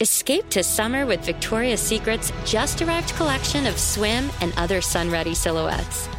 Escape to summer with Victoria's Secret's just arrived collection of swim and other sun ready silhouettes.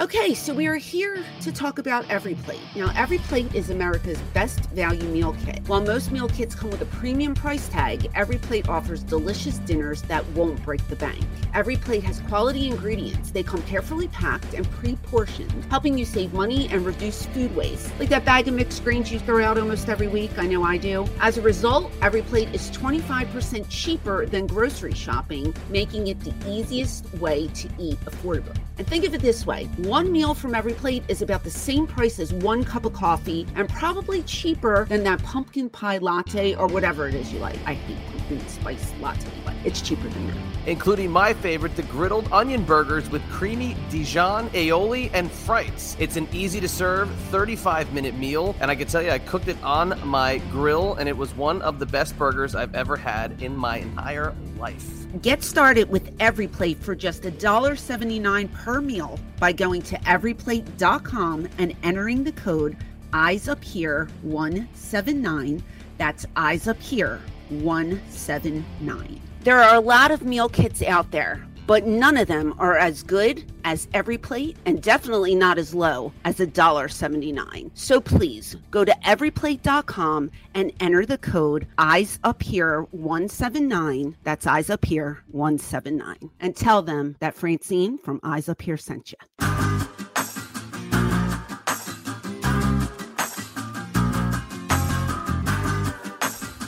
Okay, so we are here to talk about Every Plate. Now, Every Plate is America's best value meal kit. While most meal kits come with a premium price tag, Every Plate offers delicious dinners that won't break the bank. Every Plate has quality ingredients. They come carefully packed and pre portioned, helping you save money and reduce food waste. Like that bag of mixed greens you throw out almost every week. I know I do. As a result, Every Plate is 25% cheaper than grocery shopping, making it the easiest way to eat affordably. And think of it this way one meal from every plate is about the same price as one cup of coffee and probably cheaper than that pumpkin pie latte or whatever it is you like. I hate pumpkin spice latte, but it's cheaper than that. Including my favorite, the griddled onion burgers with creamy Dijon, aioli, and frites. It's an easy to serve 35 minute meal, and I can tell you, I cooked it on my grill, and it was one of the best burgers I've ever had in my entire life. Get started with Every Plate for just $1.79 per meal by going to everyplate.com and entering the code Eyes Up Here 179. That's Eyes Up Here 179. There are a lot of meal kits out there, but none of them are as good as Every Plate and definitely not as low as $1.79. So please go to everyplate.com and enter the code Eyes Up Here 179. That's Eyes Up Here 179. And tell them that Francine from Eyes Up Here sent you.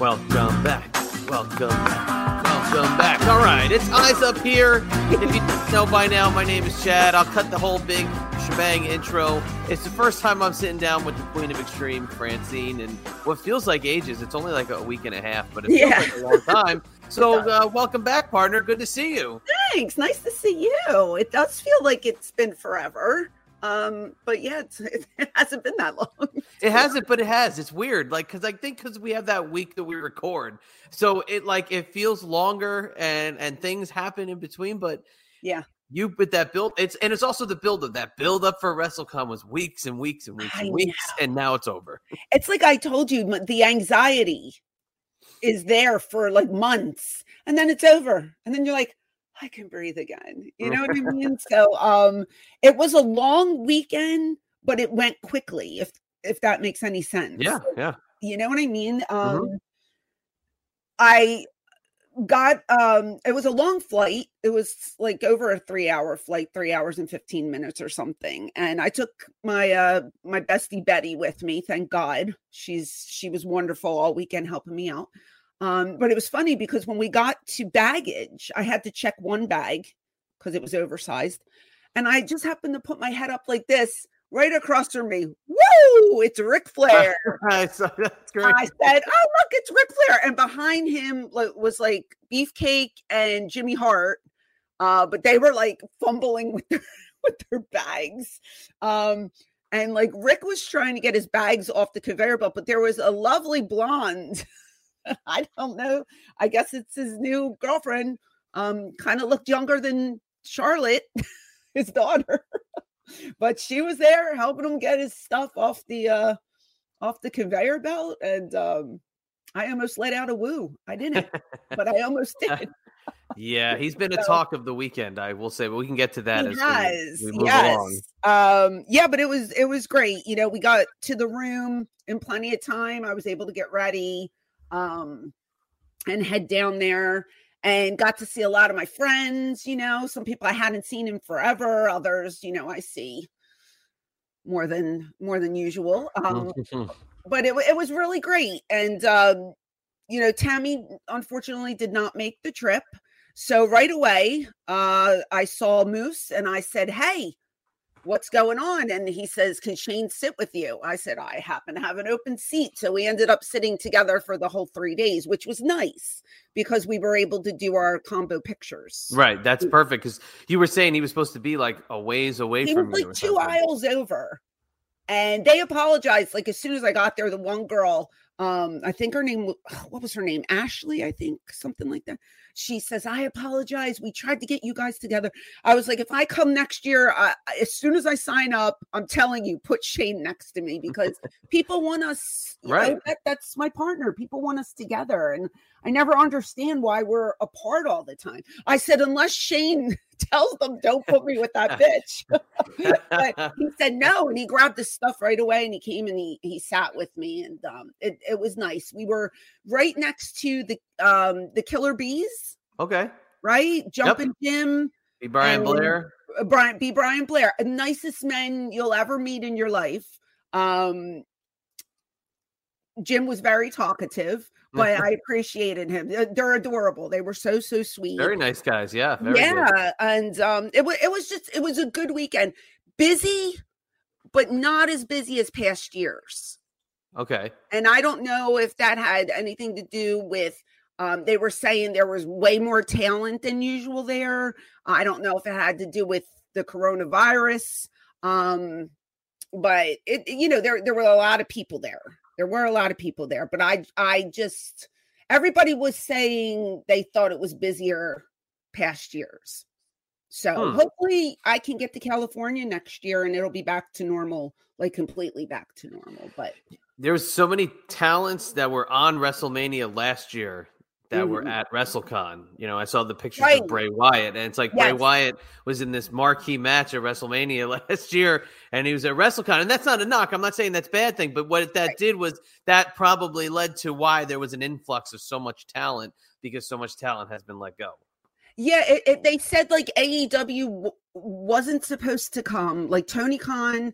Welcome back. Welcome back. Welcome back. All right, it's Eyes Up Here. If you didn't know by now, my name is Chad. I'll cut the whole big shebang intro. It's the first time I'm sitting down with the Queen of Extreme, Francine, and what feels like ages. It's only like a week and a half, but it feels Yeah. like a long time. So, uh, welcome back, partner. Good to see you. Thanks. Nice to see you. It does feel like it's been forever. Um, but yeah, it's, it hasn't been that long. It hasn't, but it has. It's weird, like because I think because we have that week that we record, so it like it feels longer and and things happen in between. But Yeah. you but that build it's and it's also the build of that build up for WrestleCon was weeks and weeks and weeks I and weeks, and now it's over. It's like I told you, the anxiety is there for like months and then it's over. And then you're like, I can breathe again. You know what I mean? So um it was a long weekend, but it went quickly, if if that makes any sense. Yeah, yeah. You know what I mean? Um I got um it was a long flight. It was like over a 3 hour flight, 3 hours and 15 minutes or something. And I took my uh my bestie Betty with me, thank God. She's she was wonderful all weekend helping me out. Um but it was funny because when we got to baggage, I had to check one bag because it was oversized. And I just happened to put my head up like this right across from me. Woo! It's Ric Flair. that's great. I said, "Oh, look, it's Ric Flair," and behind him was like Beefcake and Jimmy Hart, uh, but they were like fumbling with their with their bags. Um, and like Ric was trying to get his bags off the conveyor belt, but there was a lovely blonde. I don't know. I guess it's his new girlfriend. Um, kind of looked younger than Charlotte, his daughter. but she was there helping him get his stuff off the uh off the conveyor belt and um I almost let out a woo. I didn't, but I almost did. yeah, he's been a talk of the weekend. I will say, but we can get to that. As has, we, we move yes. along. Um, yeah, but it was it was great. You know, we got to the room in plenty of time. I was able to get ready, um, and head down there and got to see a lot of my friends. You know, some people I hadn't seen in forever. Others, you know, I see more than more than usual. Um, but it, it was really great. And, um, you know, Tammy unfortunately did not make the trip. So right away, uh, I saw Moose and I said, Hey, what's going on? And he says, Can Shane sit with you? I said, I happen to have an open seat. So we ended up sitting together for the whole three days, which was nice because we were able to do our combo pictures. Right. That's perfect. Because you were saying he was supposed to be like a ways away he from was you. like two aisles over and they apologized like as soon as i got there the one girl um i think her name what was her name ashley i think something like that she says i apologize. We tried to get you guys together. I was like if i come next year I, as soon as i sign up i'm telling you put shane next to me because people want us you know, Right. that, that's my partner. People want us together and i never understand why we're apart all the time. I said unless shane tells them don't put me with that bitch. But he said no and he grabbed his stuff right away and he came and he he sat with me and um it, it was nice. We were right next to the um the killer bees. Okay. right? Jumping jim Be Brian And- Blair. brian b brian blair. Nicest men you'll ever meet in your life. Um jim was very talkative but i appreciated him they're adorable they were so so sweet Very nice guys. Yeah. Very good. yeah and um it was it was just it was a good weekend busy but not as busy as past years Okay. and i don't know if that had anything to do with um they were saying there was way more talent than usual there i don't know if it had to do with the coronavirus um but it you know there there were a lot of people there there were a lot of people there but i i just everybody was saying they thought it was busier past years so Hmm. hopefully i can get to california next year and it'll be back to normal like completely back to normal but There was so many talents that were on WrestleMania last year that were Mhm. at WrestleCon. You know, I saw the pictures Right. of Bray Wyatt, and it's like Bray Wyatt was in this marquee match at WrestleMania last year, and he was at WrestleCon. And that's not a knock. I'm not saying that's a bad thing, but what that Right. did was that probably led to why there was an influx of so much talent because so much talent has been let go. Yeah, it, it, they said like AEW w- wasn't supposed to come. Like Tony Khan,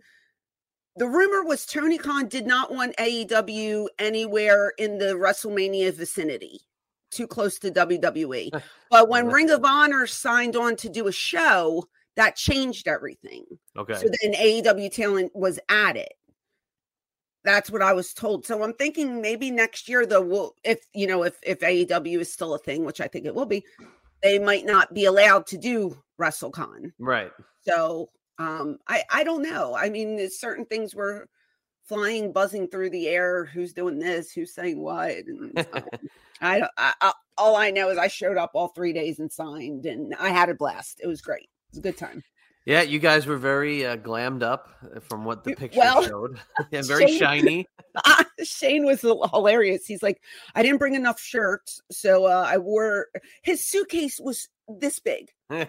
the rumor was Tony Khan did not want AEW anywhere in the WrestleMania vicinity, too close to WWE. but when Ring of Honor signed on to do a show, that changed everything. Okay. So then AEW talent was added. That's what I was told. So I'm thinking maybe next year though, we'll if you know if if AEW is still a thing, which I think it will be, they might not be allowed to do WrestleCon. right. So um I I don't know. I mean, there's certain things were flying, buzzing through the air. Who's doing this? Who's saying what? And um, I. I, I, all I know is I showed up all three days and signed, and I had a blast. It was great. It was a good time. Yeah, you guys were very uh, glammed up uh, from what the picture well, showed. yeah, very Shane- shiny. Shane was hilarious. He's like, I didn't bring enough shirts, so uh, I wore. His suitcase was this big. I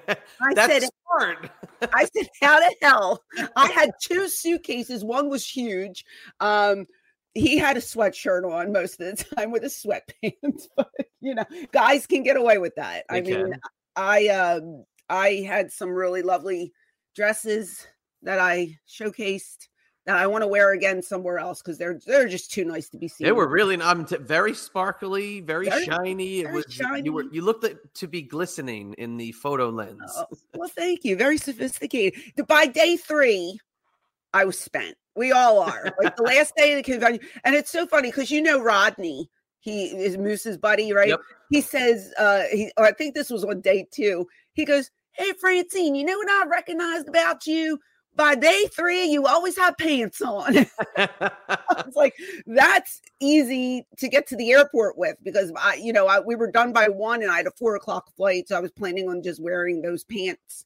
said, smart. I said, how the hell? I had two suitcases. One was huge. Um, he had a sweatshirt on most of the time with his sweatpants, but you know, guys can get away with that. I mean, can. I um, I had some really lovely dresses that I showcased that I want to wear again somewhere else because they're they're just too nice to be seen. They were really I'm t- very sparkly, very, Very- shiny. It very was you were you looked like- to be glistening in the photo lens. Oh, well, thank you. Very sophisticated. By day three, I was spent. We all are. Like the last day of the convention. And it's so funny because you know Rodney, he is Moose's buddy, right? Yep. He says, uh, he or I think this was on day two. He goes, Hey Francine, you know what I recognized about you? By day three, you always have pants on. it's like, that's easy to get to the airport with because I, you know, I, we were done by one and I had a four o'clock flight. So I was planning on just wearing those pants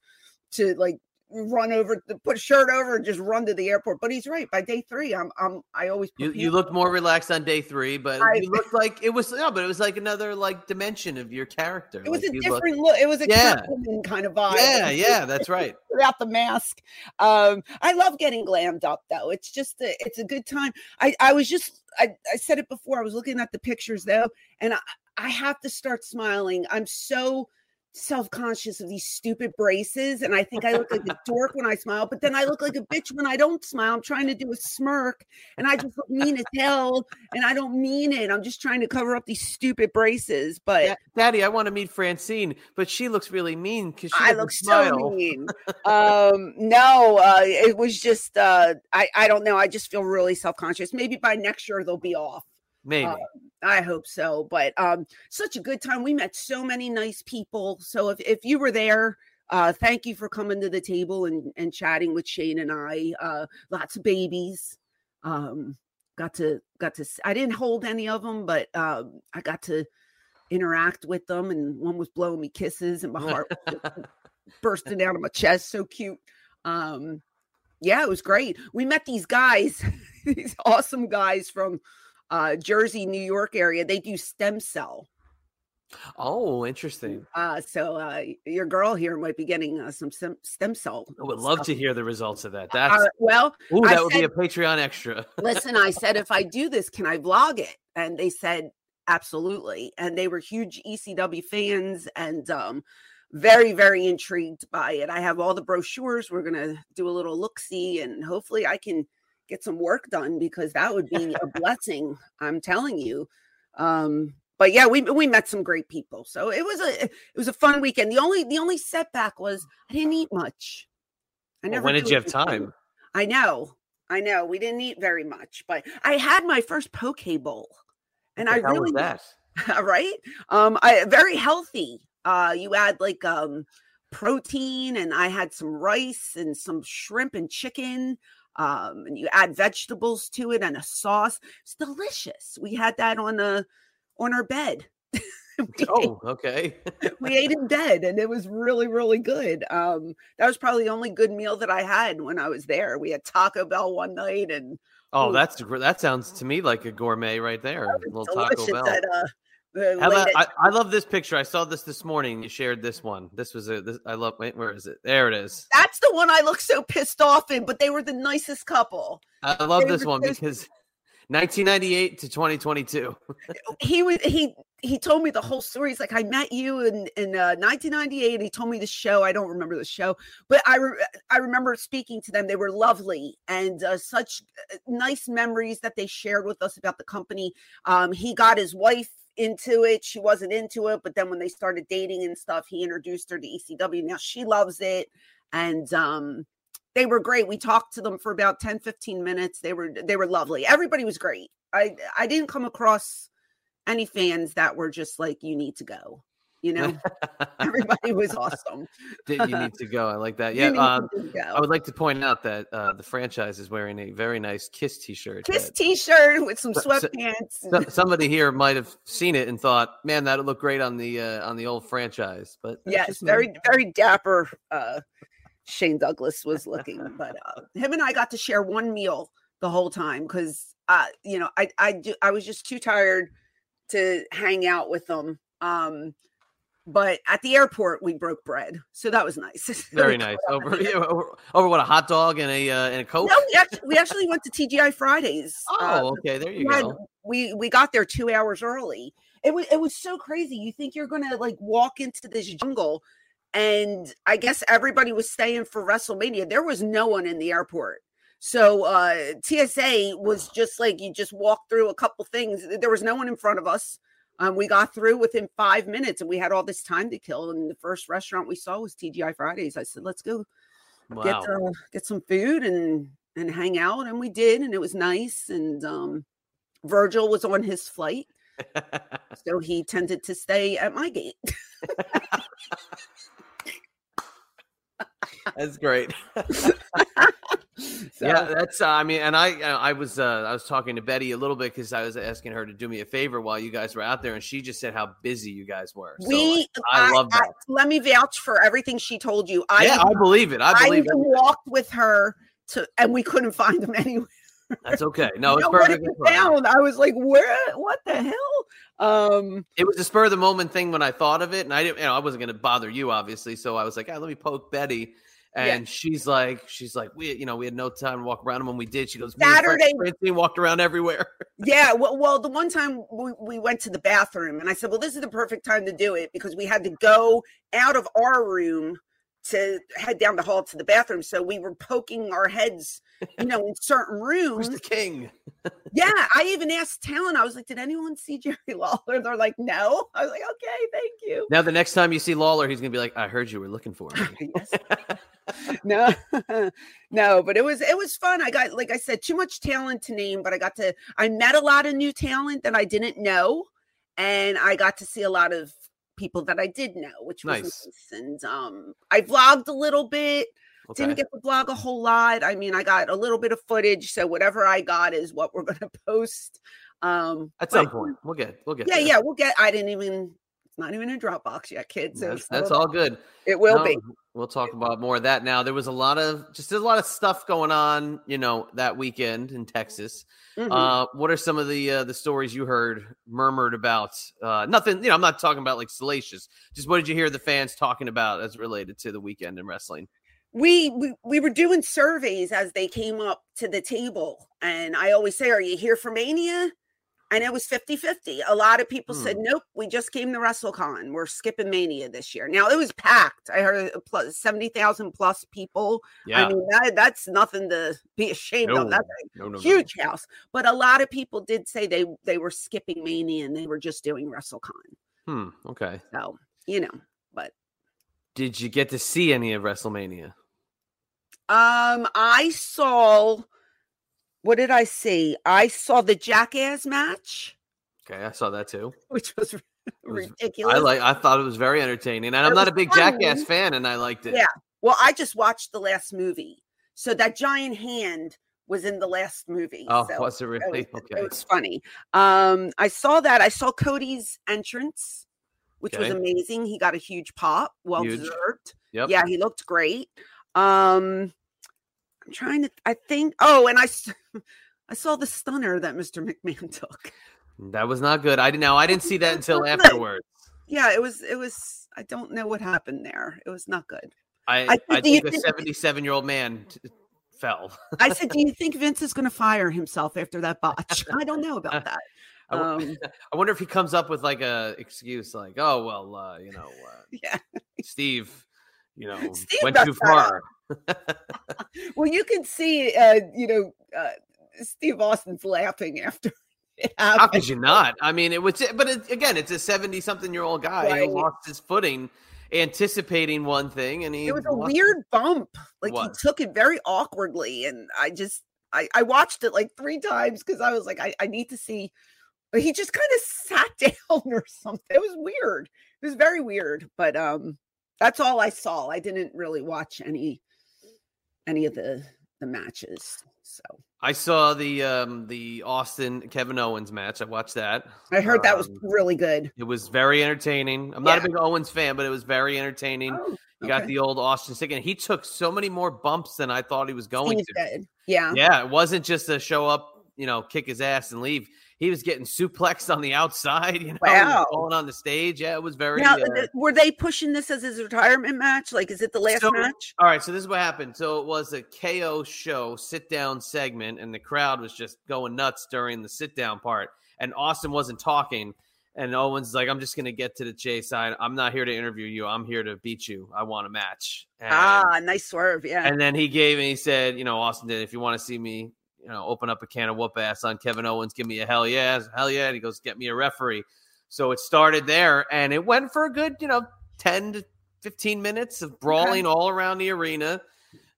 to like run over, put a shirt over, and just run to the airport. But he's right. By day three, I'm, I'm, I always. You, you looked more relaxed on day three, but I, you looked like it was no, but it was like another like dimension of your character. It was like a different look. It was a yeah. kind of vibe. Yeah, yeah, that's right. Without the mask, um, I love getting glammed up though. It's just, a, it's a good time. I, I was just, I, I said it before. I was looking at the pictures though, and I, I have to start smiling. I'm so self-conscious of these stupid braces and i think i look like a dork when i smile but then i look like a bitch when i don't smile. I'm trying to do a smirk and i just look mean as hell and i don't mean it. I'm just trying to cover up these stupid braces but daddy i want to meet francine but she looks really mean because she i look smile. so mean. Um no uh it was just uh i i don't know. I just feel really self-conscious. Maybe by next year they'll be off Maybe. Uh, I hope so. But um, such a good time. We met so many nice people. So if, if you were there, uh, thank you for coming to the table and, and chatting with Shane and I. Uh, lots of babies. Um, got to got to. I didn't hold any of them, but um, I got to interact with them, and one was blowing me kisses, and my heart bursting out of my chest. So cute. Um, yeah, it was great. We met these guys, these awesome guys from uh, Jersey, New York area, they do stem cell. Oh, interesting. Uh, so uh, your girl here might be getting uh, some stem, cell. I would love to hear the results of that. That's well, ooh, that I would said, be a Patreon extra. listen, I said if I do this, can I vlog it? And they said absolutely. And they were huge ECW fans and um, very, very intrigued by it. I have all the brochures. We're gonna do a little look see, and hopefully, I can get some work done because that would be a blessing. I'm telling you. Um, but yeah, we we met some great people, so it was a it was a fun weekend. The only the only setback was I didn't eat much. I never. Well, when did you have time? I know, I know. We didn't eat very much, but I had my first poke bowl, and I really that right. Um, I very healthy. Uh, you add like um protein, and I had some rice and some shrimp and chicken um, and you add vegetables to it and a sauce. It's delicious. We had that on the on our bed. oh, okay. we ate in bed and it was really, really good. Um, that was probably the only good meal that I had when I was there. We had Taco Bell one night and Oh, that's that sounds to me like a gourmet right there. A little Taco Bell. Uh, about, I, I, love this picture. I saw this this morning. You shared this one. This was a. This, I love. Wait, where is it? There it is. That's the one I look so pissed off in. But they were the nicest couple. I love they this one so because 1998 to 2022. he was he he told me the whole story. He's like, I met you in in uh, 1998. He told me the show. I don't remember the show, but I re- I remember speaking to them. They were lovely and uh, such uh, nice memories that they shared with us about the company. Um, he got his wife into it. She wasn't into it, but then when they started dating and stuff, he introduced her to ECW. Now she loves it. And um they were great. We talked to them for about 10 15 minutes. They were they were lovely. Everybody was great. I I didn't come across any fans that were just like you need to go. You know, everybody was awesome. Did you need to go? I like that. Yeah. Um, I would like to point out that uh, the franchise is wearing a very nice Kiss T-shirt. Kiss that, T-shirt with some sweatpants. So, somebody here might have seen it and thought, "Man, that would look great on the uh, on the old franchise." But yes, very very dapper. Uh, Shane Douglas was looking, but uh, him and I got to share one meal the whole time because uh, you know I I do, I was just too tired to hang out with them. Um, but at the airport we broke bread, so that was nice. Very nice. Over, yeah, over, over what a hot dog and a uh, and a coke. No, we actually, we actually went to TGI Fridays. Oh, uh, okay, there you we go. Had, we we got there two hours early. It was it was so crazy. You think you're gonna like walk into this jungle, and I guess everybody was staying for WrestleMania. There was no one in the airport. So uh TSA was just like you just walk through a couple things. There was no one in front of us. Um, we got through within five minutes and we had all this time to kill. And the first restaurant we saw was TGI Fridays. I said, let's go wow. get uh, get some food and and hang out. And we did, and it was nice. And um, Virgil was on his flight. so he tended to stay at my gate. That's great. So. Yeah, that's. Uh, I mean, and I, uh, I was, uh, I was talking to Betty a little bit because I was asking her to do me a favor while you guys were out there, and she just said how busy you guys were. So, we, I, I love that. I, let me vouch for everything she told you. I, yeah, I believe it. I believe I it. walked with her to, and we couldn't find them anywhere. That's okay. No, it's perfect. Down. I was like, where? What the hell? Um, it was a spur of the moment thing when I thought of it, and I didn't. You know, I wasn't going to bother you, obviously. So I was like, ah, let me poke Betty. And yeah. she's like, she's like, we, you know, we had no time to walk around. And when we did, she goes, Saturday, we walked around everywhere. yeah. Well, well, the one time we, we went to the bathroom, and I said, well, this is the perfect time to do it because we had to go out of our room to head down the hall to the bathroom. So we were poking our heads, you know, in certain rooms. Who's the king? yeah. I even asked talent. I was like, did anyone see Jerry Lawler? They're like, no. I was like, okay, thank you. Now, the next time you see Lawler, he's going to be like, I heard you were looking for me. no, no, but it was, it was fun. I got, like I said, too much talent to name, but I got to, I met a lot of new talent that I didn't know. And I got to see a lot of people that I did know, which was nice. nice. And um, I vlogged a little bit. Okay. Didn't get to vlog a whole lot. I mean, I got a little bit of footage, so whatever I got is what we're going to post. Um, At some point, we'll get, we'll get. Yeah, yeah, we'll get. I didn't even. It's not even a Dropbox yet, kids. So that's, that's all good. It will no, be. We'll talk about more of that now. There was a lot of just a lot of stuff going on, you know, that weekend in Texas. Mm-hmm. Uh, what are some of the uh, the stories you heard murmured about? Uh, nothing, you know. I'm not talking about like salacious. Just what did you hear the fans talking about as related to the weekend in wrestling? We, we we were doing surveys as they came up to the table, and I always say, "Are you here for Mania?" and it was 50 50. A lot of people hmm. said, Nope, we just came to WrestleCon. We're skipping Mania this year. Now it was packed. I heard plus 70,000 plus people. Yeah. I mean, that, that's nothing to be ashamed no. of. That's a no, no, huge house. But a lot of people did say they, they were skipping Mania and they were just doing WrestleCon. Hmm. Okay. So, you know, but. Did you get to see any of WrestleMania? Um, I saw what did I see? I saw the Jackass match. Okay, I saw that too. Which was ridiculous. I like I thought it was very entertaining. And I'm not a big funny. Jackass fan and I liked it. Yeah. Well, I just watched the last movie. So that giant hand was in the last movie. Oh, so was it really? It was, okay. It was funny. Um, I saw that. I saw Cody's entrance, which okay. was amazing. He got a huge pop, well huge. deserved. Yep. Yeah, he looked great. Um, I'm trying to. I think. Oh, and I, I saw the stunner that Mr. McMahon took. That was not good. I didn't know. I didn't see that until afterwards. Yeah, it was. It was. I don't know what happened there. It was not good. I, I, I think a 77 year old man t- fell. I said, "Do you think Vince is going to fire himself after that botch?" I don't know about that. Um, I wonder if he comes up with like a excuse, like, "Oh well, uh, you know, uh, yeah, Steve, you know, Steve went too far." well, you can see, uh, you know, uh, Steve Austin's laughing after. How could you not? I mean, it was, but it, again, it's a seventy-something-year-old guy right. who lost his footing, anticipating one thing, and he. It was a weird it. bump. Like he took it very awkwardly, and I just, I, I watched it like three times because I was like, I, I need to see. But he just kind of sat down or something. It was weird. It was very weird, but um, that's all I saw. I didn't really watch any any of the the matches. So I saw the um the Austin Kevin Owens match. I watched that. I heard that was um, really good. It was very entertaining. I'm not a big Owens fan, but it was very entertaining. Oh, okay. You got the old Austin stick, and he took so many more bumps than I thought he was going to. Yeah, yeah. It wasn't just a show up, you know, kick his ass and leave he was getting suplexed on the outside, you know, wow. falling on the stage. Yeah, it was very. Now, uh, were they pushing this as his retirement match? Like, is it the last so, match? All right, so this is what happened. So it was a KO show sit down segment, and the crowd was just going nuts during the sit down part. And Austin wasn't talking, and Owens like, "I'm just going to get to the chase. I, I'm not here to interview you. I'm here to beat you. I want a match." And, ah, nice swerve, yeah. And then he gave and he said, "You know, Austin did. If you want to see me you know, open up a can of whoop ass on Kevin Owens, give me a hell yeah, hell yeah. And he goes, get me a referee. So it started there and it went for a good, you know, 10 to 15 minutes of brawling okay. all around the arena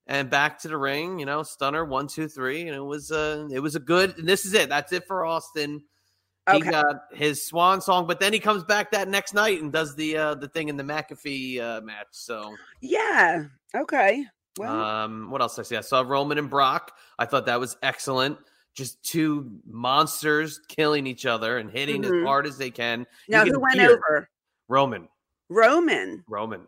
and back to the ring, you know, stunner one, two, three. And it was uh it was a good and this is it. That's it for Austin. He okay. got his swan song, but then he comes back that next night and does the uh the thing in the McAfee uh match. So yeah. Okay. Well, um, what else I see? I saw Roman and Brock. I thought that was excellent. Just two monsters killing each other and hitting Mhm. as hard as they can. Now can who went hear- over? Roman. Roman. Roman.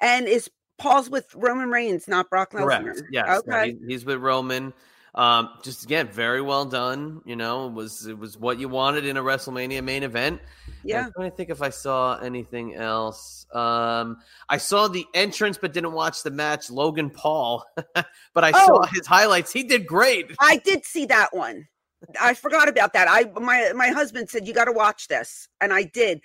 And is Paul's with Roman Reigns, not Brock Lesnar? Correct. Yes. no, Okay. he- he's with Roman. Um, just again, very well done. You know, it was it was what you wanted in a WrestleMania main event. Yeah. I'm trying to think if I saw anything else. Um, I saw the entrance, but didn't watch the match. Logan Paul, but I Oh. saw his highlights. He did great. I did see that one. I forgot about that. I my my husband said you got to watch this, and I did.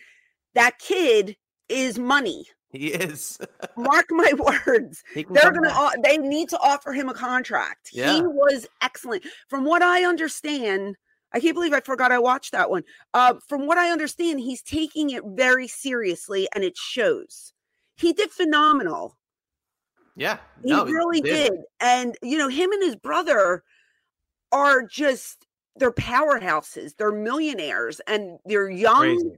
That kid is money. He is. Mark my words. They're gonna. back. They need to offer him a contract. Yeah. He was excellent. From what I understand, I can't believe I forgot I watched that one. Uh, from what I understand, he's taking it very seriously, and it shows. He did phenomenal. Yeah. He no, really did. And you know, him and his brother are just they're powerhouses. They're millionaires and they're young. Crazy.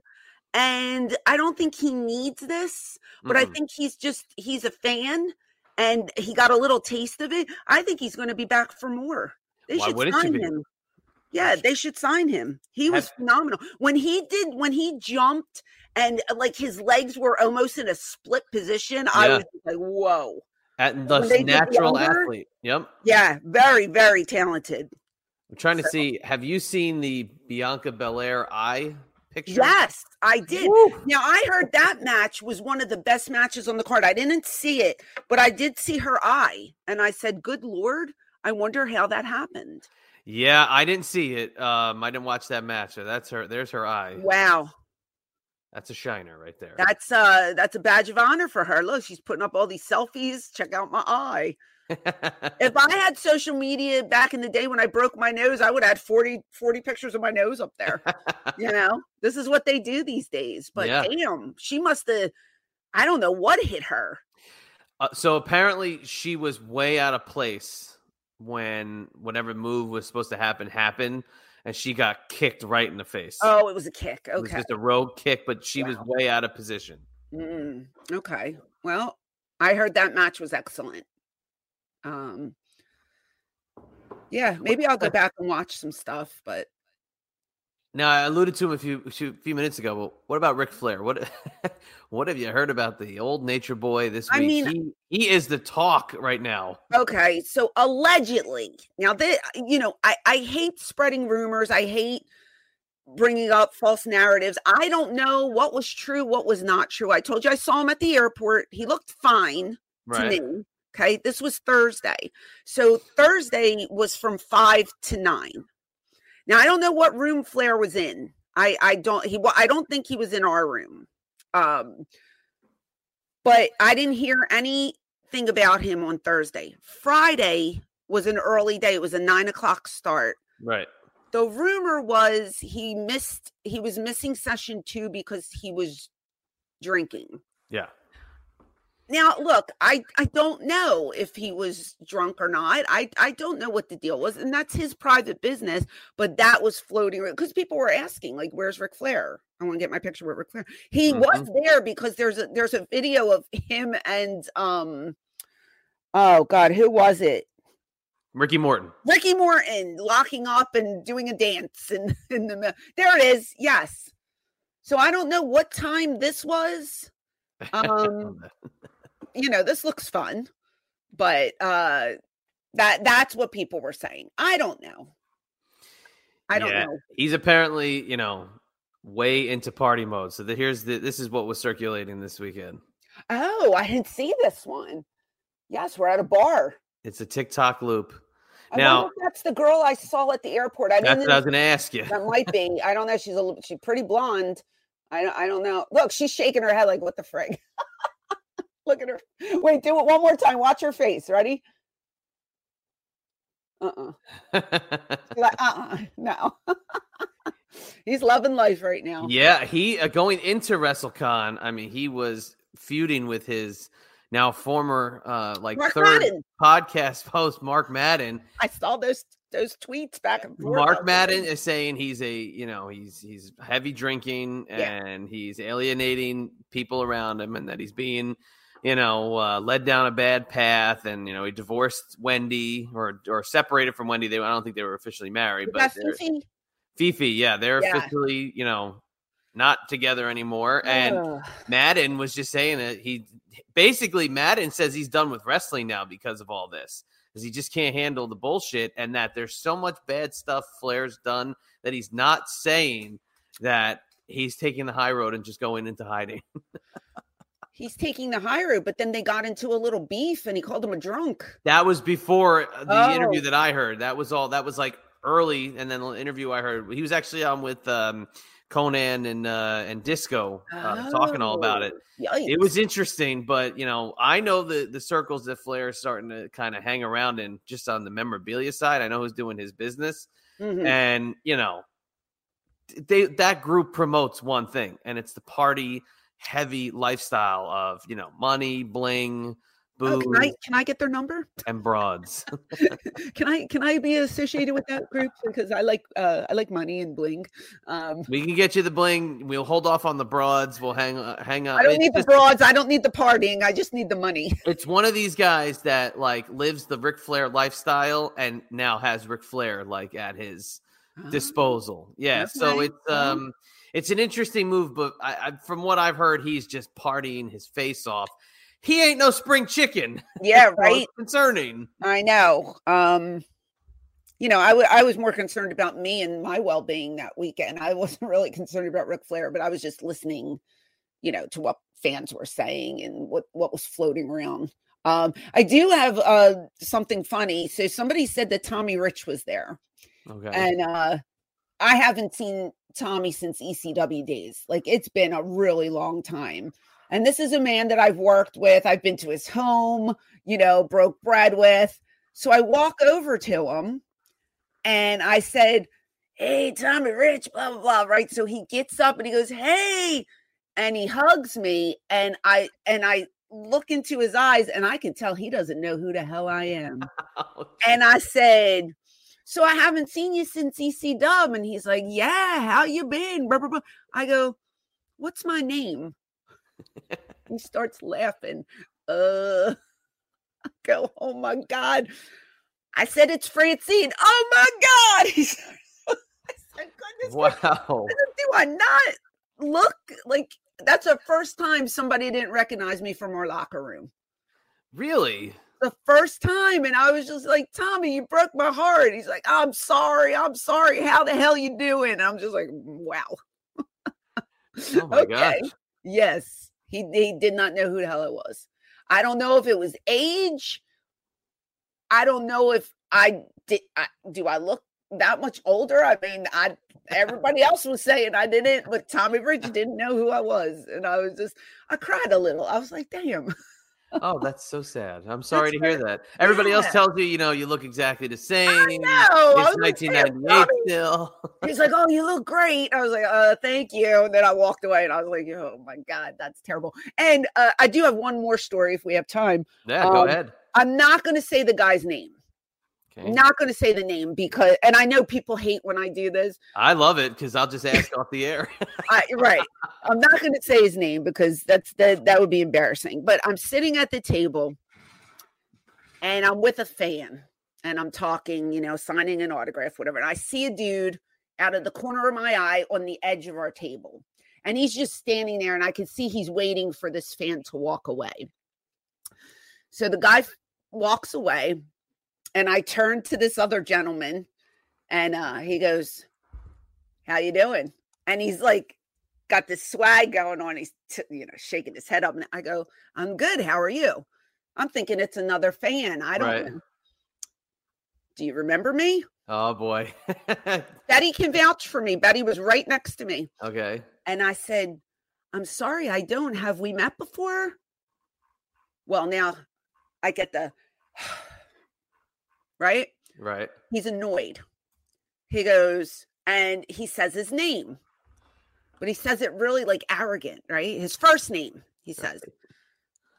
And I don't think he needs this, but I Mm-mm. think he's just he's a fan and he got a little taste of it. I think he's going to be back for more. They Why should sign him. Yeah, they should sign him. He was Have- phenomenal. When he did when he jumped and uh, like his legs were almost in a split position, I was like, "Whoa." At the when they did natural younger- athlete. Yep. Yeah, very, very talented. I'm trying to see. Have you seen the Bianca Belair eye picture? Yes, I did. Woo! Now I heard that match was one of the best matches on the card. I didn't see it, but I did see her eye, and I said, "Good lord, I wonder how that happened." Yeah, I didn't see it. Um, I didn't watch that match. So that's her. There's her eye. Wow, That's a shiner right there. that's uh that's a badge of honor for her. Look, she's putting up all these selfies. Check out my eye. If I had social media back in the day when I broke my nose, I would add 40, 40 pictures of my nose up there. you know, this is what they do these days. But Yeah. damn, she must have. I don't know what hit her. Uh, so apparently she was way out of place when whatever move was supposed to happen happened, and she got kicked right in the face. Oh, it was a kick. It was Okay. just a rogue kick, but she was way out of position. Mm, okay. Well, I heard that match was excellent. Um yeah, maybe I'll go back and watch some stuff, but Now I alluded to him a few a few, minutes ago. But what about Ric Flair? What what have you heard about the old Nature Boy this week? I mean- he, he is the talk right now. okay. So allegedly, now that you know, I I hate spreading rumors. I hate bringing up false narratives. I don't know what was true, what was not true. I told you I saw him at the airport. He looked fine. Right. to me. Okay, this was Thursday. So Thursday was from five to nine. Now I don't know what room Flair was in. I I don't he I don't think he was in our room. Um, but I didn't hear anything about him on Thursday. Friday was an early day. It was a nine o'clock start. Right. The rumor was he missed. He was missing session two because he was drinking. Yeah. Now, look, I I don't know if he was drunk or not. I I don't know what the deal was, and that's his private business. But that was floating because people were asking, like, "Where's Ric Flair?" I want to get my picture with Ric Flair. He was there because there's a there's a video of him and um, oh God, who was it? Ricky Morton. Ricky Morton locking up and doing a dance in in the there it is. Yes. So I don't know what time this was. Um, you know, this looks fun, but uh that that's what people were saying. I don't know. I don't Yeah. know. He's apparently, you know, way into party mode. So the, here's the this is what was circulating this weekend. Oh, I didn't see this one. Yes, we're at a bar. It's a TikTok loop. I Now- if that's the girl I saw at the airport. I That's didn't what I was going to ask you. that might be. I don't know. She's a little she's pretty blonde. I don't I don't know. Look, she's shaking her head like what the frig. Look at her. Wait, do it one more time. Watch her face. Ready? Uh-uh. Like, uh-uh. No. He's loving life right now. yeah, he uh, going into WrestleCon. I mean, he was feuding with his now former uh like Mark third Madden. podcast host Mark Madden. I saw those those tweets back and forth. Mark Madden is saying he's a you know he's he's heavy drinking Yeah. and he's alienating people around him and that he's being you know, uh, led down a bad path, and you know, he divorced Wendy or or separated from Wendy. They I don't think they were officially married, but Fifi? Fifi, yeah, they're Yeah. officially, you know, not together anymore. And Ugh. Madden was just saying that he basically Madden says he's done with wrestling now because of all this. Because he just can't handle the bullshit and that there's so much bad stuff Flair's done that he's not saying that he's taking the high road and just going into hiding. he's taking the high road, but then they got into a little beef, and he called him a drunk. That was before the interview Oh. that I heard. That was all that was like early and then the interview I heard. He was actually on with um Conrad and uh and Disco uh, talking all about it. Oh, it was interesting, but you know, I know the the circles that Flair is starting to kind of hang around in just on the memorabilia side. I know who's doing his business, Mhm. and you know, they that group promotes one thing, and it's the party heavy lifestyle of you know money, bling, Oh, can I can I get their number? and broads. Can I can I be associated with that group because I like uh I like money and bling. Um we can get you the bling. We'll hold off on the broads. We'll hang uh, hang out. I don't It's need the broads. I don't need the partying. I just need the money. It's one of these guys that like lives the Ric Flair lifestyle and now has Ric Flair like at his disposal. Yeah, so Okay. it's um it's an interesting move, but I, I from what I've heard, he's just partying his face off. He ain't no spring chicken. Yeah, right. concerning. I know. Um, you know, I was more concerned about me and my well being that weekend. I wasn't really concerned about Ric Flair, but I was just listening, you know, to what fans were saying and what what was floating around. Um, I do have uh something funny. So somebody said that Tommy Rich was there, Okay. and uh, I haven't seen Tommy since ECW days. Like it's been a really long time. And this is a man that I've worked with. I've been to his home, you know, broke bread with. So I walk over to him and I said, Hey, Tommy Rich, blah, blah, blah. Right. So he gets up and he goes, Hey, and he hugs me. And I, and I, look into his eyes and I can tell he doesn't know who the hell I am. Oh, and I said, So I haven't seen you since EC Dub. And he's like, Yeah, how you been? Blah, blah, blah. I go, What's my name? he starts laughing. Uh I go, Oh my God. I said it's Francine. Oh my God. He starts, Goodness wow. do I not look like that's the first time somebody didn't recognize me from our locker room? Really? The first time and I was just like, Tommy, you broke my heart. He's like, I'm sorry, I'm sorry. How the hell you doing? I'm just like, wow. Oh my gosh. Yes. He he did not know who the hell it was. I don't know if it was age. I don't know if I did I, do I look that much older? I mean, I everybody else was saying I didn't, but Tommy Rich didn't know who I was. And I was just I cried a little. I was like, damn. Oh, that's so sad. I'm sorry to hear that. Everybody else tells you, you know, you look exactly the same. know. It's was 1998 Tommy. still. He's like, "Oh, you look great." I was like, "Uh, thank you." And then I walked away, and I was like, "Oh my god, that's terrible." And uh, I do have one more story if we have time. Yeah, go Um, ahead. I'm not going to say the guy's name. Okay. Not going to say the name because, and I know people hate when I do this. I love it because I'll just ask off the air. I, right. I'm not going to say his name because that's that that would be embarrassing. But I'm sitting at the table, and I'm with a fan, and I'm talking, you know, signing an autograph, whatever. And I see a dude out of the corner of my eye on the edge of our table, and he's just standing there, and I can see he's waiting for this fan to walk away. So the guy walks away, and I turn to this other gentleman, and uh, he goes, "How you doing?" And he's like, got this swag going on. He's t- you know shaking his head up, and I go, "I'm good. How are you?" I'm thinking it's another fan. I don't Right. know. Do you remember me? oh boy. Betty can vouch for me. Betty was right next to me. okay. And I said, I'm sorry, I don't. Have we met before? Well, now I get the right. Right. He's annoyed. He goes and he says his name, but he says it really like arrogant, right? His first name, he says.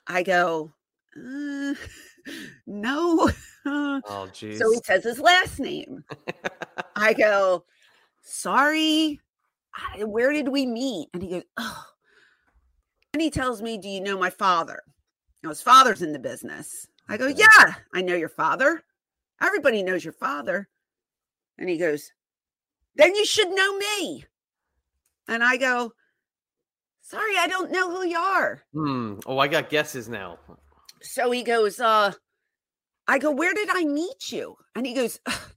I go, uh, no. Oh jeez. so he says his last name. I go, sorry. I, where did we meet? And he goes, oh. And he tells me, do you know my father? You know, his father's in the business. I go, yeah, I know your father. Everybody knows your father. And he goes, then you should know me. And I go, sorry, I don't know who you are. Hmm. Oh, I got guesses now. So he goes, uh, I go, where did I meet you? And he goes, "Ugh."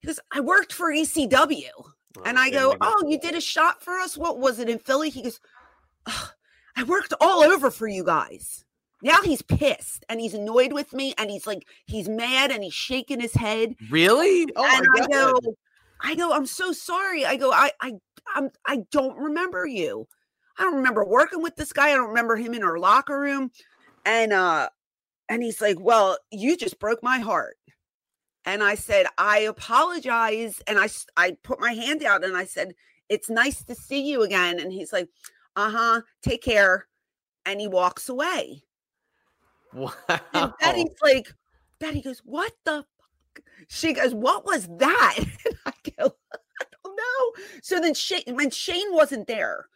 he goes, I worked for ECW. And I go, Oh, you did a shot for us? What was it in Philly? He goes, I worked all over for you guys. Now he's pissed and he's annoyed with me and he's like, he's mad and he's shaking his head. Really? Oh and my I god. go, I go, I'm so sorry. I go, I I I'm I don't remember you. I don't remember working with this guy. I don't remember him in our locker room. And uh and he's like, Well, you just broke my heart. And I said, I apologize. And I I put my hand out and I said, It's nice to see you again. And he's like, Uh-huh, take care. And he walks away. Wow. And Betty's like, Betty goes, What the fuck? She goes, What was that? And I go, I don't know. So then Shane, when Shane wasn't there,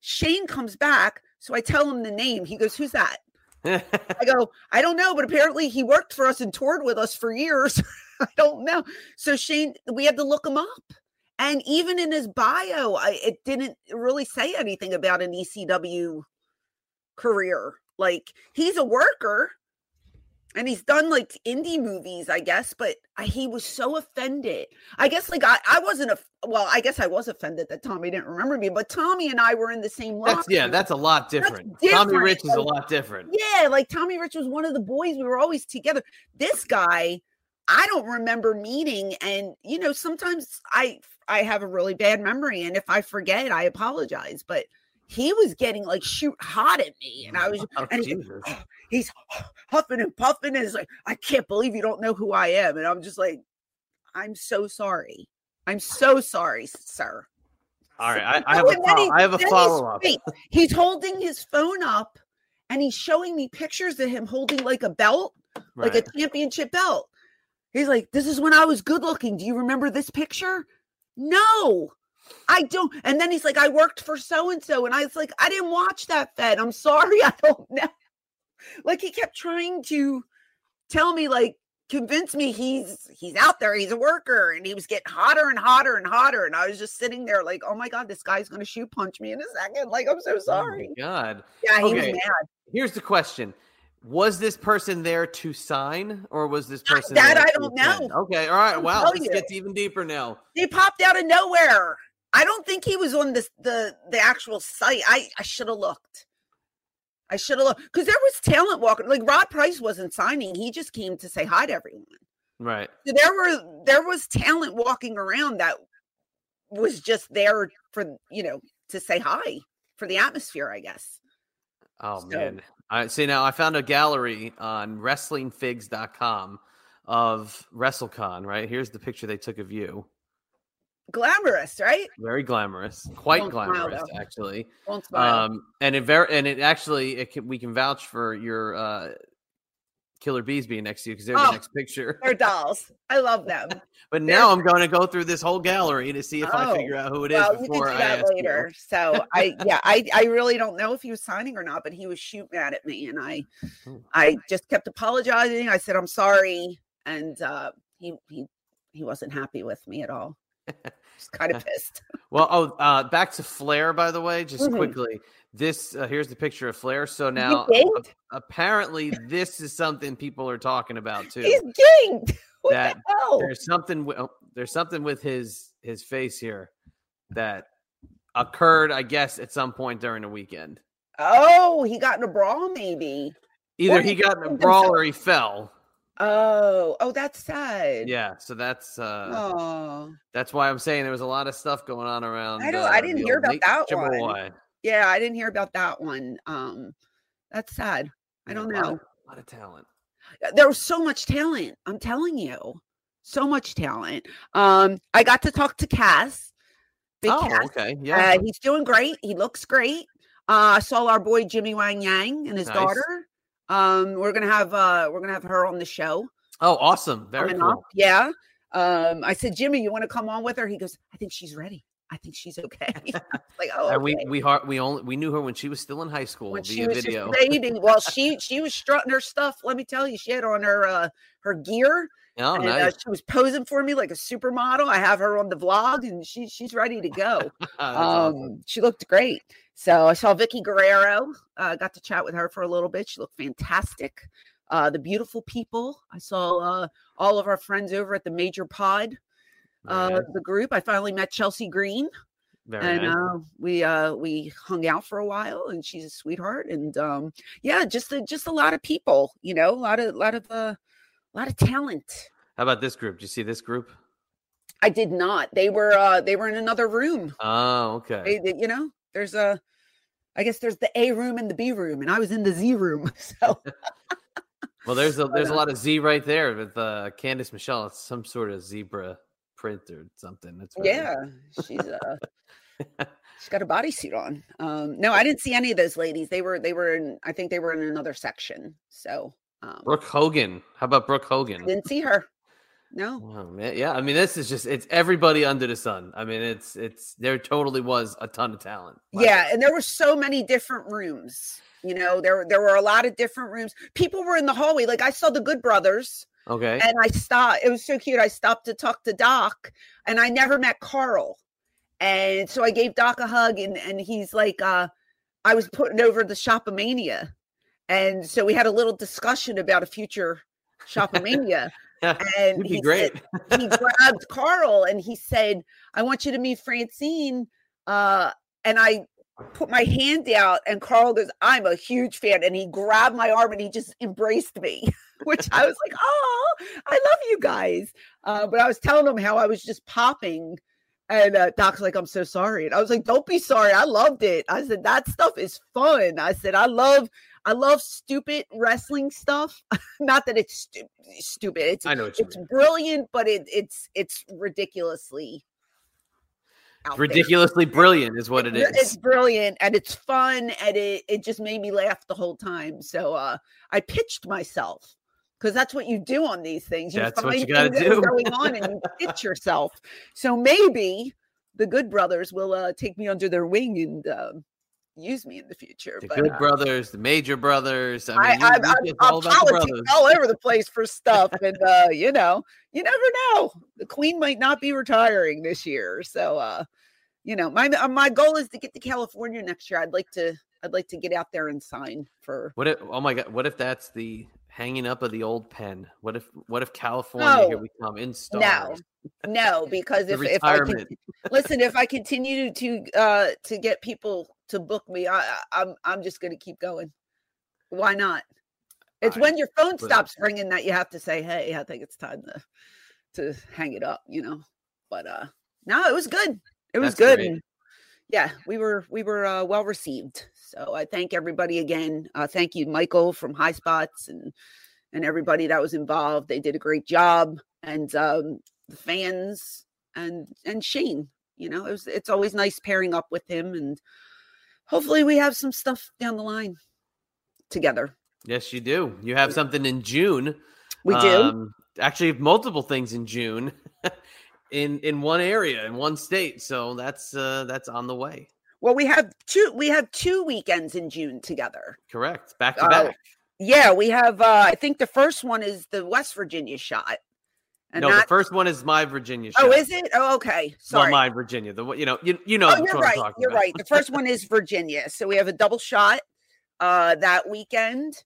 Shane comes back. So I tell him the name. He goes, Who's that? I go, I don't know, but apparently he worked for us and toured with us for years. I don't know. So Shane, we had to look him up. And even in his bio, I, it didn't really say anything about an ECW career. Like he's a worker and he's done like indie movies, I guess, but I, he was so offended. I guess like I, I wasn't a well, I guess I was offended that Tommy didn't remember me, but Tommy and I were in the same That's yeah, that's a lot different. Tommy different, Rich is a lot different. Yeah, like Tommy Rich was one of the boys. We were always together. This guy, I don't remember meeting. And you know, sometimes I I have a really bad memory, and if I forget, I apologize. But he was getting like shoot hot at me, and I oh, was Oh, and he- Jesus. Oh, he's huffing and puffing, and it's like I can't believe you don't know who I am, and I'm just like, I'm so sorry. I'm so sorry, sir. All right, I, Oh, I have a follow, he, I have a follow up. wait, He's holding his phone up and he's showing me pictures of him holding like a belt, like a championship belt. He's like, This is when I was good looking. Do you remember this picture? No, I don't. And then he's like, I worked for so and so. And I was like, I didn't watch that Fed. I'm sorry. I don't know. Like he kept trying to tell me, like, convince me he's he's out there, he's a worker, and he was getting hotter and hotter and hotter. And I was just sitting there like, oh my God, this guy's gonna shoot punch me in a second. Like, I'm so Oh my sorry. God. Yeah, he Okay. was mad. Here's the question. Was this person there to sign or was this person that I don't know. Okay, all right. Wow, this you. gets even deeper now. He popped out of nowhere. I don't think he was on this the the actual site. I I should have looked. I should have looked because there was talent walking. Like Rod Price wasn't signing; he just came to say hi to everyone. Right. So there were there was talent walking around that was just there for you know to say hi for the atmosphere, I guess. Oh So- man. I see now I found a gallery on wrestlingfigs.com of WrestleCon, right? Here's the picture they took of you. Glamorous, right? Very glamorous. Quite Don't glamorous though. actually. Won't smile. Um and it very and it actually it can, we can vouch for your uh Killer Bees being next to you because they're Oh. the next picture. They're dolls. I love them. But now I'm going to go through this whole gallery to see if I Oh, figure out who it is well, you can before I that ask you. later. So I, yeah, I, I really don't know if he was signing or not, but he was shooting at me, and I, Oh. I just kept apologizing. I said I'm sorry, and uh, he, he, he wasn't happy with me at all. Kind of pissed. Well, oh, uh, back to Flair, by the way, just Mhm. quickly. This uh, here's the picture of Flair. So now, ganked. apparently, this is something people are talking about too. He's ganked. What That the hell? There's something. wi- oh, there's something with his his face here that occurred, I guess, at some point during the weekend. Oh, he got in a brawl, maybe. Either he he got in a brawl himself. or he fell. Oh, oh, that's sad. Yeah, so that's uh Oh, that's why I'm saying there was a lot of stuff going on around. I don't- uh, I didn't hear about that one. Yeah, I didn't hear about that one. Um, that's sad. I don't a know. of- a lot of talent. Uh, there was so much talent. I'm telling you, so much talent. Um, I got to talk to Cass. Big oh, Cass. okay, yeah. Uh, he's doing great. He looks great. Uh, I saw our boy Jimmy Wang Yang and his Nice. daughter. Um, we're gonna have uh, we're gonna have her on the show oh, awesome, very cool. up. Yeah. Um, I said, Jimmy, you want to come on with her? He goes, I think she's ready. I think she's okay. like, oh, And we we har- we only we knew her when she was still in high school when she via was video. dating. Well, she she was strutting her stuff. Let me tell you, she had on her uh her gear. Oh, and, nice. uh, she was posing for me like a supermodel. I have her on the vlog, and she she's ready to go. Um, awesome. she looked great. So I saw Vickie Guerrero. Uh, got to chat with her for a little bit. She looked fantastic. Uh, the beautiful people. I saw uh, all of our friends over at the Major Pod, uh, Very the group. I finally met Chelsea Green, Very and nice. uh, we uh, we hung out for a while. And she's a sweetheart. And um, yeah, just a, just a lot of people. You know, a lot of a lot of uh, a lot of talent. How about this group? Did you see this group? I did not. They were uh, they were in another room. Oh, okay. They- they- you know, there's a, I guess there's the A room and the B room, and I was in the Z room. So Well, there's a there's a uh, lot of Z right there with uh, Candice Michelle. It's some sort of zebra print or something. That's very- yeah, she's uh, she's got a bodysuit on. Um, no, I didn't see any of those ladies. They were they were in. I think they were in another section. So um, Brooke Hogan. How about Brooke Hogan? didn't see her. No, Oh yeah. I mean, this is just it's everybody under the sun. I mean, it's it's there totally was a ton of talent. Like, yeah, and there were so many different rooms. You know, there there were a lot of different rooms. People were in the hallway. Like I saw the Good Brothers. Okay. and I stopped. It was so cute. I stopped to talk to Doc, and I never met Carl, and so I gave Doc a hug, and and he's like, uh, I was putting over the Shopomania, and so we had a little discussion about a future Shopomania, and he great. said- he grabbed Carl and he said, "I want you to meet Francine," uh, and I put my hand out and Carl goes, I'm a huge fan. And he grabbed my arm and he just embraced me, which I was like, oh, I love you guys. Uh, but I was telling him how I was just popping. And uh, Doc's like, I'm so sorry. And I was like, don't be sorry. I loved it. I said, that stuff is fun. I said, I love, I love stupid wrestling stuff. Not that it's stu- stupid. It's I know it's mean. brilliant, but it, it's it's ridiculously out there. Ridiculously brilliant is what it It's- It's brilliant and it's fun and it, it just made me laugh the whole time. So uh I pitched myself because that's what you do on these things. You That's what you gotta things that are do. going on and you pitch yourself. So maybe the good brothers will uh take me under their wing and um use me in the future. The but, good uh, brothers, the major brothers. I I, mean, you, I, you I'm, I'm all about the politics brothers. all over the place for stuff, and uh, you know, you never know. The queen might not be retiring this year, so uh, you know, my uh, my goal is to get to California next year. I'd like to, I'd like to get out there and sign for. What if? Oh my God! What if that's the hanging up of the old pen? What if? What if California? Here No. we come in stars. no, no, because if if I can, listen, if I continue to uh to get people to book me, I, I- I'm I'm just going to keep going. Why not? It's I when your phone stops ringing that you have to say, "Hey, I think it's time to to hang it up," you know. But uh no, it was good. It was good. and yeah, we were we were uh, well received. So I thank everybody again. Uh, thank you, Michael from Highspots and and everybody that was involved. They did a great job, and um, the fans and and Shane. You know, it was it's always nice pairing up with him, and hopefully we have some stuff down the line together. Yes, you do. You have something in June. We do. Um, actually, multiple things in June, in in one area in one state. So that's uh that's on the way. well, we have two. We have two weekends in June together. Correct. Back to Uh, back. Yeah, we have. uh I think the first one is the West Virginia shot, and no, that. the first one is my Virginia. oh, is it? Oh, okay. Well, Sorry. my Virginia. The one- you know you you know oh, you're right. You're about. right. The first one is Virginia. So we have a double shot uh that weekend,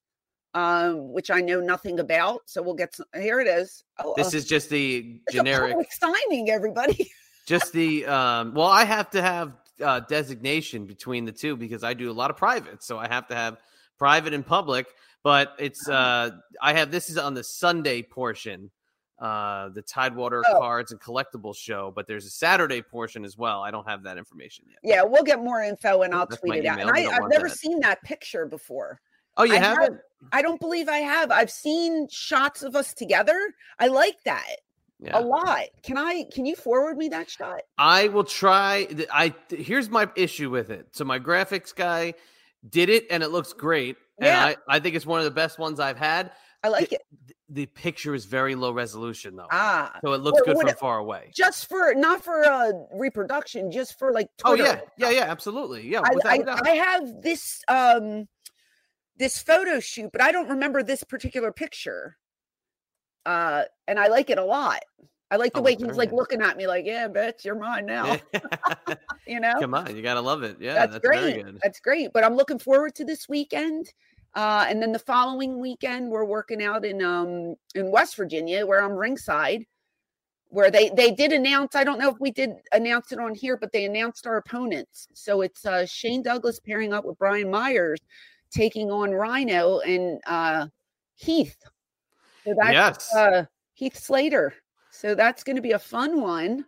um, which I know nothing about. So we'll get some. Here it is. Oh, This uh, is just the generic. signing, everybody. just the um well i have to have uh designation between the two because i do a lot of private so i have to have private and public but it's Oh. uh i have this is on the sunday portion uh the tidewater Oh. cards and collectibles show but there's a saturday portion as well i don't have that information yet yeah, we'll get more info and I'll That's tweet it out. And I, I've never that. seen that picture before. oh you I have- haven't I don't believe I have. I've seen shots of us together. I like that yeah a lot. Can I? Can you forward me that shot? I will try. I here's my issue with it. So my graphics guy did it, and it looks great. And Yeah. I, I think it's one of the best ones I've had. I like it. The picture is very low resolution though, Ah, so it looks good from far away. just for not for uh reproduction, just for like Oh yeah, yeah, yeah, absolutely, yeah. I, I, a. I have this um this photo shoot, but I don't remember this particular picture. Uh, and I like it a lot. I like the Oh, way he's like looking at me, like, "Yeah, bitch, you're mine now." You know, Come on, you gotta love it. Yeah, that's, that's, very great. good. That's great. But I'm looking forward to this weekend. Uh, and then the following weekend, we're working out in um in West Virginia, where I'm ringside, where they they did announce. I don't know if we did announce it on here, but they announced our opponents. So it's uh, Shane Douglas pairing up with Brian Myers, taking on Rhino and uh, Heath. So that's yes, uh, Heath Slater. So that's going to be a fun one.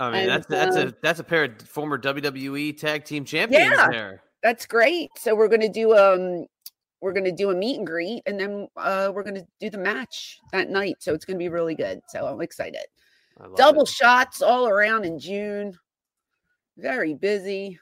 I mean and, that's that's uh, a that's a pair of former WWE tag team champions Yeah. there. that's great. So we're gonna do um we're gonna do a meet and greet and then uh we're gonna do the match that night. So it's gonna be really good. So I'm excited. Double it. shots all around in June. Very busy.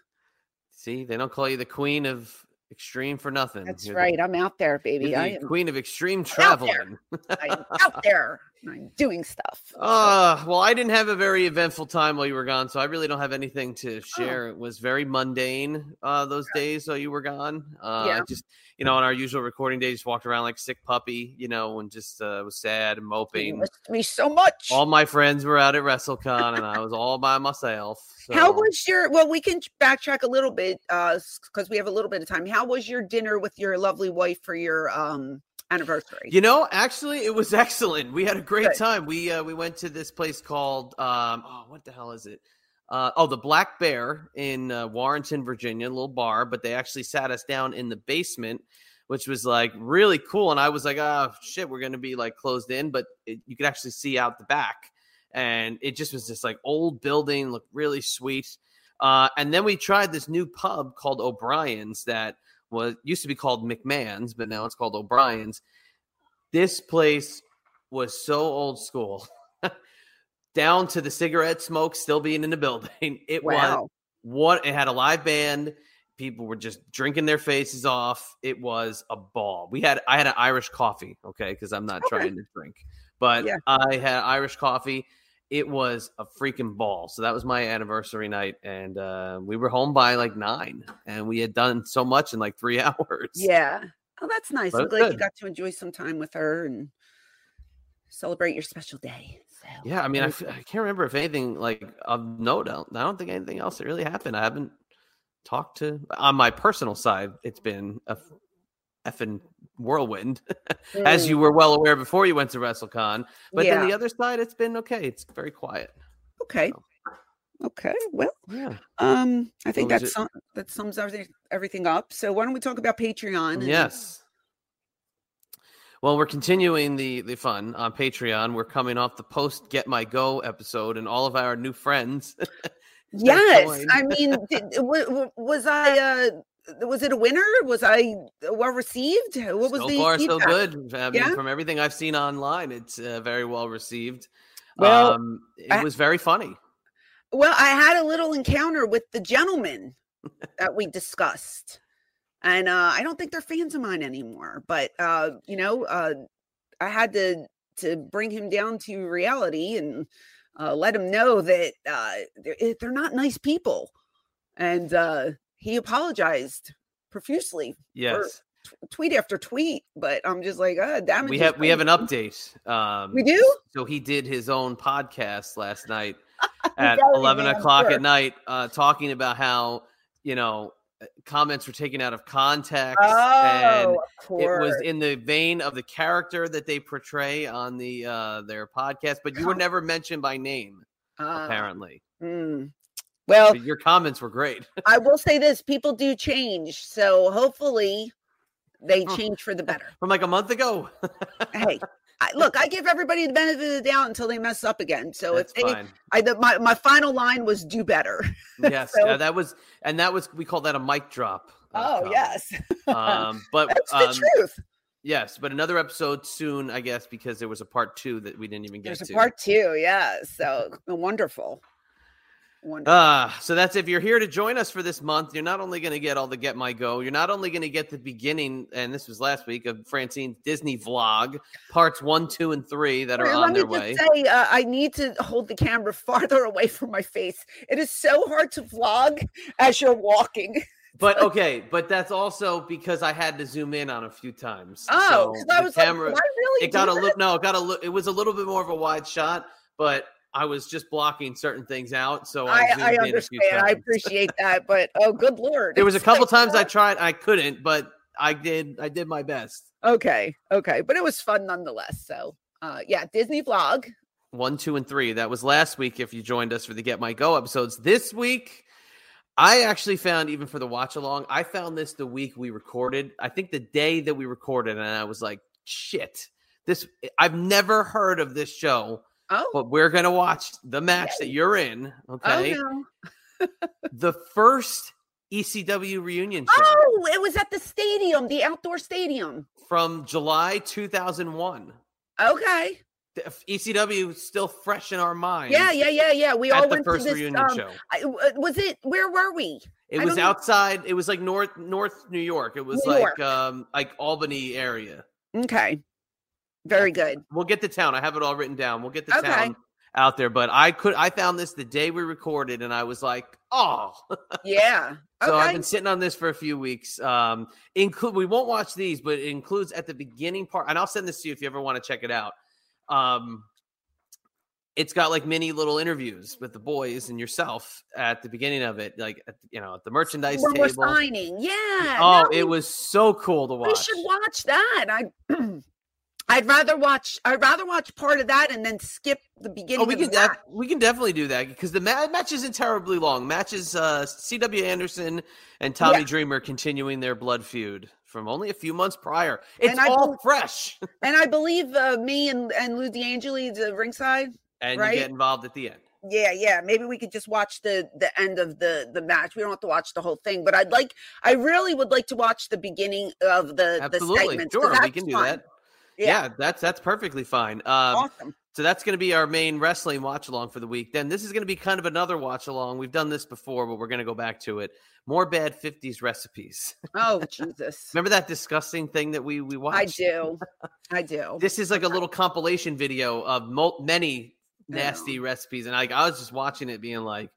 See, they don't call you the queen of extreme for nothing. That's You're the- right. I'm out there, baby. I am queen of extreme traveling. I'm out there. doing stuff. Uh, well, I didn't have a very eventful time while you were gone, so I really don't have anything Oh. to share. It was very mundane uh, those days while you were gone. Uh, Yeah. just, you know, on our usual recording day, just walked around like sick puppy, you know, and just uh, was sad and You moping. missed me so much. All my friends were out at WrestleCon, and I was all by myself. So. How was your well, we can backtrack a little bit uh because we have a little bit of time. How was your dinner with your lovely wife for your um anniversary? You know, actually, it was excellent. We had a great Good. time. We uh, we went to this place called um, oh, what the hell is it? Uh, oh, the Black Bear in uh, Warrenton, Virginia, a little bar. But they actually sat us down in the basement, which was like really cool. And I was like, oh shit, we're gonna be like closed in, but it, you could actually see out the back, and it just was this like old building, looked really sweet. Uh, and then we tried this new pub called O'Brien's that was used to be called McMahon's, but now it's called O'Brien's. This place was so old school, down to the cigarette smoke still being in the building. It was what it had a live band. People were just drinking their faces off. It was a ball. We had I had an Irish coffee, okay, because I'm not Okay. trying to drink, but Yeah. I had Irish coffee. It was a freaking ball. So that was my anniversary night, and uh, we were home by like nine, and we had done so much in like three hours. Yeah. Oh, that's nice. But I'm glad you got to enjoy some time with her and celebrate your special day. So Yeah, I mean, I, f-. I can't remember if anything like of note. I don't- I don't think anything else that really happened. I haven't talked to on my personal side. It's been a f- effing whirlwind, as Mm, you were well aware before you went to WrestleCon. But yeah. then the other side, it's been okay. It's very quiet. okay. Okay. Well, Yeah. um, I think was that sum, that sums everything everything up. So why don't we talk about Patreon? and- Yes. Well, we're continuing the the fun on Patreon. We're coming off the post Get My Go episode, and all of our new friends. Yes. I mean, did, w- w- was I? uh Was it a winner? Was I well received? What was so the far so good. I mean, Yeah? from everything I've seen online, it's uh, very well received. Well, um, it I- was very funny. Well, I had a little encounter with the gentleman that we discussed. And uh, I don't think they're fans of mine anymore. But uh, you know, uh, I had to to bring him down to reality and uh, let him know that uh, they're, eh, they're not nice people. And uh, he apologized profusely, Yes, tweet after tweet. But I'm just like, uh, damn we have we have an update. Um, We do? So he did his own podcast last night at eleven damn o'clock sure. at night, uh, talking about how you know uh, comments were taken out of context Oh, and of it was in the vein of the character that they portray on the uh their podcast but you were never mentioned by name Ah, apparently mm. Well, your comments were great I will say this: people do change, so hopefully they change for the better. from like a month ago hey, I, look, I give everybody the benefit of the doubt until they mess up again. So That's if they, fine I, the, my my final line was "do better." yes So- yeah, that was and that was we call that a mic drop uh, oh comment. yes, um but that's the um, truth. yes but another episode soon i guess because there was a part two that we didn't even get There's a to part two, yeah. So wonderful. Uh, so that's if you're here to join us for this month, you're not only going to get all the Get My Go, you're not only going to get the beginning, and this was last week, of Francine's Disney vlog, parts one, two, and three that are Wait, on let their way. say, uh, I need to hold the camera farther away from my face. It is so hard to vlog as you're walking. But okay, but that's also because I had to zoom in on a few times. Oh, So I was camera, like, "Do I really it got a that?" look. No, it got a look. It was a little bit more of a wide shot, but I was just blocking certain things out. So I, I, I in a few understand. I appreciate that, but oh, good lord! There was a couple like, times I tried, I couldn't, but I did. I did my best. Okay, okay, but it was fun nonetheless. So, uh, yeah, Disney vlog. One, two, and three. That was last week. If you joined us for the Get My Go episodes, this week. I actually found even for the watch along, I found this the week we recorded. I think the day that we recorded, and I was like, "Shit, this!" I've never heard of this show, Oh, but we're gonna watch the match that you're in. Okay, oh no! the first ECW reunion show Oh, it was at the stadium, the outdoor stadium. from July 2001. Okay. ECW still fresh in our minds. Yeah, yeah, yeah, yeah. We all At the went first to this. reunion um, show, I, w- was it? Where were we? it I was don't know. outside. It was like north North New York. It was New like York. um like Albany area. Okay. Very good. We'll get the town. I have it all written down. We'll get the Okay. town out there. But I could I found this the day we recorded, and I was like, oh. Yeah. So I've been sitting on this for a few weeks. Um, include we won't watch these, but it includes at the beginning part, and I'll send this to you if you ever want to check it out. Um, it's got like mini little interviews with the boys and yourself at the beginning of it, like at, you know at the merchandise when table. signing. Yeah. Oh, no, it we- was so cool to watch. We should watch that. I. I'd rather watch. I'd rather watch part of that and then skip the beginning. Oh, we of can the def- we can definitely do that because the ma- match isn't terribly long. Matches uh, C.W. Anderson and Tommy Yeah. Dreamer continuing their blood feud from only a few months prior. It's all bel- fresh, And I believe uh, me and and Lou D'Angeli, the ringside. and Right? you get involved at the end. Yeah, yeah. Maybe we could just watch the the end of the the match. We don't have to watch the whole thing, but I'd like. I really would like to watch the beginning of the the Absolutely, sure, we can do fun. that. Yeah, Yeah. that's that's perfectly fine. Um, awesome. So that's going to be our main wrestling watch along for the week. Then this is going to be kind of another watch along. We've done this before, but we're going to go back to it. More bad '50s recipes. Oh Jesus, Remember that disgusting thing that we we watched? I do, I do. This is like a little compilation video of many nasty recipes, and I, I was just watching it, being like,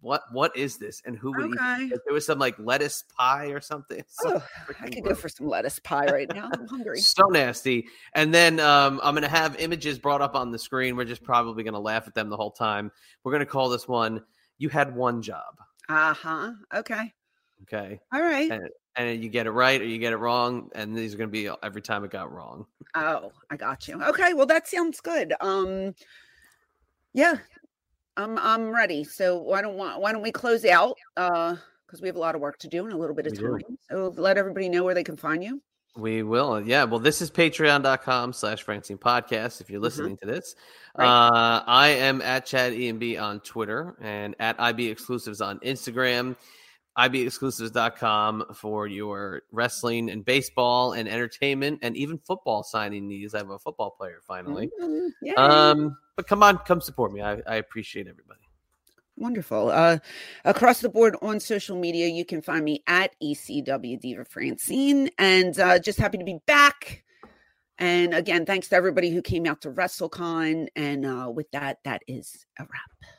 "What? What is this? And who would eat?" Okay. this? There was some like lettuce pie or something. Oh, I could go for some lettuce pie right now. I'm hungry. so nasty. And then um, I'm going to have images brought up on the screen. We're just probably going to laugh at them the whole time. We're going to call this one "You Had One Job." Uh huh. Okay. Okay, All right. and, and you get it right or you get it wrong, and these are going to be every time it got wrong. Oh, I got you. Okay. Well, that sounds good. Um, yeah, I'm I'm ready. So why don't why, don't we close out? Uh, because we have a lot of work to do and a little bit of We do. time. So let everybody know where they can find you. We will. Yeah. Well, this is patreon.com slash Francine podcast. If you're listening to this, Right. uh, I am at Chad EMB on Twitter and at IB exclusives on Instagram, IBexclusives.com for your wrestling and baseball and entertainment and even football signing needs. I have a football player finally. Mm, yeah. Um, but come on, come support me. I, I appreciate everybody. Wonderful. Uh, across the board on social media, you can find me at ECW Diva Francine, and uh, just happy to be back. And again, thanks to everybody who came out to WrestleCon. And uh, with that, that is a wrap.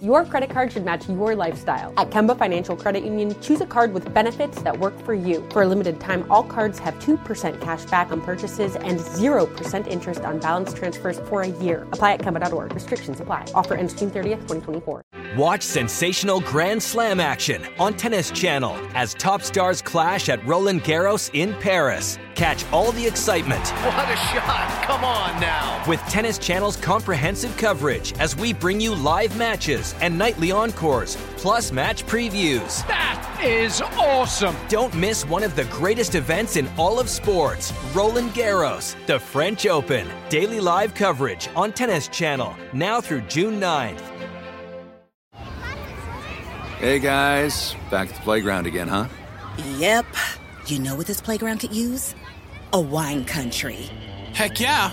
Your credit card should match your lifestyle. At Kemba Financial Credit Union, choose a card with benefits that work for you. For a limited time, all cards have 2% cash back on purchases and 0% interest on balance transfers for a year. Apply at Kemba.org. Restrictions apply. Offer ends June 30th, 2024. Watch sensational Grand Slam action on Tennis Channel as top stars clash at Roland Garros in Paris. Catch all the excitement What a shot! Come on now. with Tennis Channel's comprehensive coverage as we bring you live matches and nightly encores, plus match previews. That is awesome. Don't miss one of the greatest events in all of sports Roland Garros, the French Open. Daily live coverage on Tennis Channel now through June 9th. Hey guys, back at the playground again, huh? Yep. You know what this playground could use? A wine country. Heck yeah,